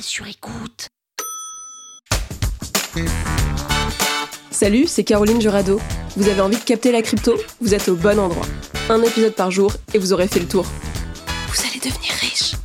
Sur écoute. Salut, c'est Caroline Jurado. Vous avez envie de capter la crypto? Vous êtes au bon endroit. Un épisode par jour et vous aurez fait le tour. Vous allez devenir riche.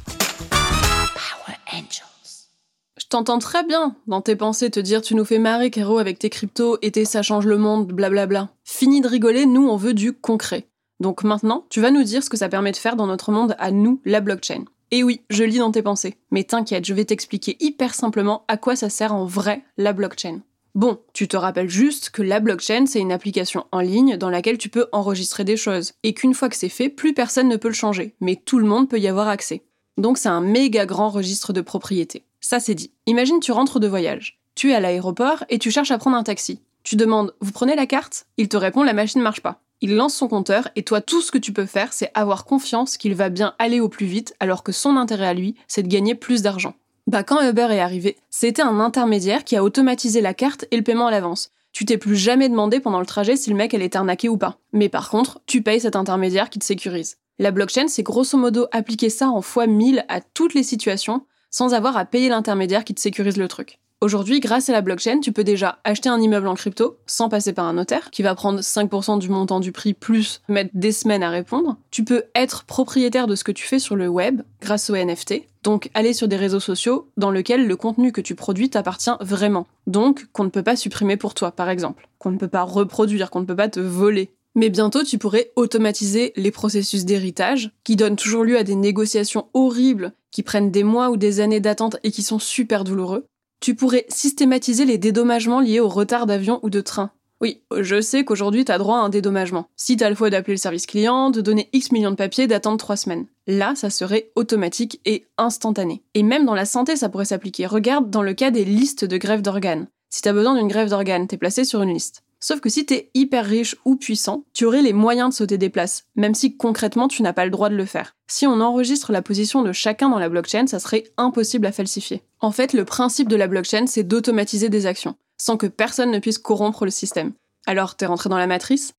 Power Angels. Je t'entends très bien dans tes pensées te dire tu nous fais marrer Caro avec tes cryptos et tes ça change le monde, blablabla. Fini de rigoler, nous on veut du concret. Donc maintenant, tu vas nous dire ce que ça permet de faire dans notre monde à nous, la blockchain. Et oui, je lis dans tes pensées. Mais t'inquiète, je vais t'expliquer hyper simplement à quoi ça sert en vrai la blockchain. Bon, tu te rappelles juste que la blockchain, c'est une application en ligne dans laquelle tu peux enregistrer des choses, et qu'une fois que c'est fait, plus personne ne peut le changer, mais tout le monde peut y avoir accès. Donc c'est un méga grand registre de propriété. Ça c'est dit. Imagine tu rentres de voyage. Tu es à l'aéroport et tu cherches à prendre un taxi. Tu demandes Vous prenez la carte? Il te répond La machine ne marche pas. Il lance son compteur et toi, tout ce que tu peux faire, c'est avoir confiance qu'il va bien aller au plus vite, alors que son intérêt à lui, c'est de gagner plus d'argent. Bah, quand Uber est arrivé, c'était un intermédiaire qui a automatisé la carte et le paiement à l'avance. Tu t'es plus jamais demandé pendant le trajet si le mec allait arnaqué ou pas. Mais par contre, tu payes cet intermédiaire qui te sécurise. La blockchain, c'est grosso modo appliquer ça en fois 1000 à toutes les situations sans avoir à payer l'intermédiaire qui te sécurise le truc. Aujourd'hui, grâce à la blockchain, tu peux déjà acheter un immeuble en crypto sans passer par un notaire, qui va prendre 5% du montant du prix plus mettre des semaines à répondre. Tu peux être propriétaire de ce que tu fais sur le web grâce au NFT. Donc aller sur des réseaux sociaux dans lesquels le contenu que tu produis t'appartient vraiment. Donc qu'on ne peut pas supprimer pour toi, par exemple. Qu'on ne peut pas reproduire, qu'on ne peut pas te voler. Mais bientôt, tu pourrais automatiser les processus d'héritage, qui donnent toujours lieu à des négociations horribles, qui prennent des mois ou des années d'attente et qui sont super douloureux tu pourrais systématiser les dédommagements liés au retard d'avion ou de train. Oui, je sais qu'aujourd'hui tu as droit à un dédommagement. Si t'as le fois d'appeler le service client, de donner X millions de papiers, d'attendre 3 semaines. Là, ça serait automatique et instantané. Et même dans la santé, ça pourrait s'appliquer. Regarde dans le cas des listes de grève d'organes. Si t'as besoin d'une grève d'organes, t'es placé sur une liste. Sauf que si t'es hyper riche ou puissant, tu aurais les moyens de sauter des places, même si concrètement tu n'as pas le droit de le faire. Si on enregistre la position de chacun dans la blockchain, ça serait impossible à falsifier. En fait, le principe de la blockchain, c'est d'automatiser des actions, sans que personne ne puisse corrompre le système. Alors, t'es rentré dans la matrice?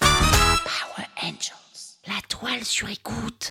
Power Angels. La toile sur écoute.